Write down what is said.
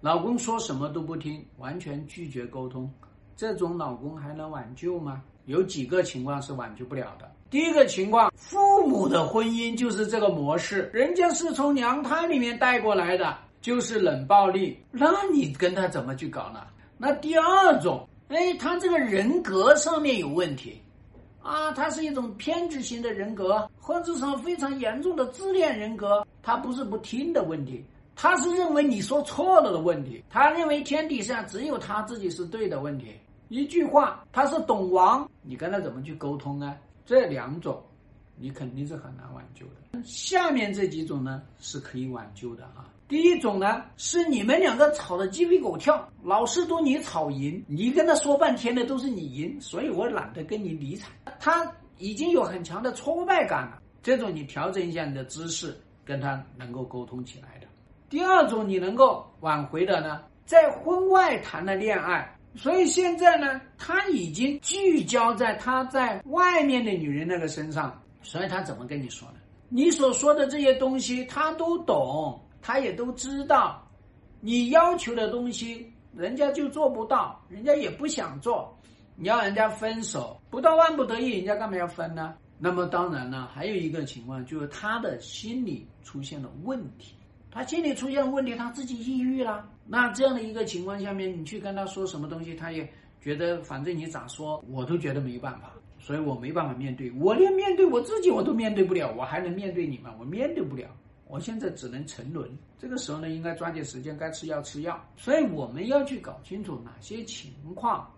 老公说什么都不听，完全拒绝沟通，这种老公还能挽救吗？有几个情况是挽救不了的。第一个情况，父母的婚姻就是这个模式，人家是从娘胎里面带过来的，就是冷暴力，那你跟他怎么去搞呢？那第二种，哎，他这个人格上面有问题，啊，他是一种偏执型的人格，或者说非常严重的自恋人格，他不是不听的问题。他是认为你说错了的问题，他认为天底下只有他自己是对的问题。一句话，他是懂王，你跟他怎么去沟通呢？这两种，你肯定是很难挽救的。下面这几种呢是可以挽救的啊。第一种呢是你们两个吵得鸡飞狗跳，老是都你吵赢，你跟他说半天的都是你赢，所以我懒得跟你理睬。他已经有很强的挫败感了，这种你调整一下你的姿势，跟他能够沟通起来的。第二种你能够挽回的呢，在婚外谈的恋爱，所以现在呢，他已经聚焦在他在外面的女人那个身上，所以他怎么跟你说呢？你所说的这些东西他都懂，他也都知道，你要求的东西人家就做不到，人家也不想做，你要人家分手，不到万不得已，人家干嘛要分呢？那么当然呢，还有一个情况就是他的心理出现了问题。他心里出现问题，他自己抑郁了。那这样的一个情况下面，你去跟他说什么东西，他也觉得反正你咋说，我都觉得没办法，所以我没办法面对。我连面对我自己我都面对不了，我还能面对你吗？我面对不了。我现在只能沉沦。这个时候呢，应该抓紧时间，该吃药吃药。所以我们要去搞清楚哪些情况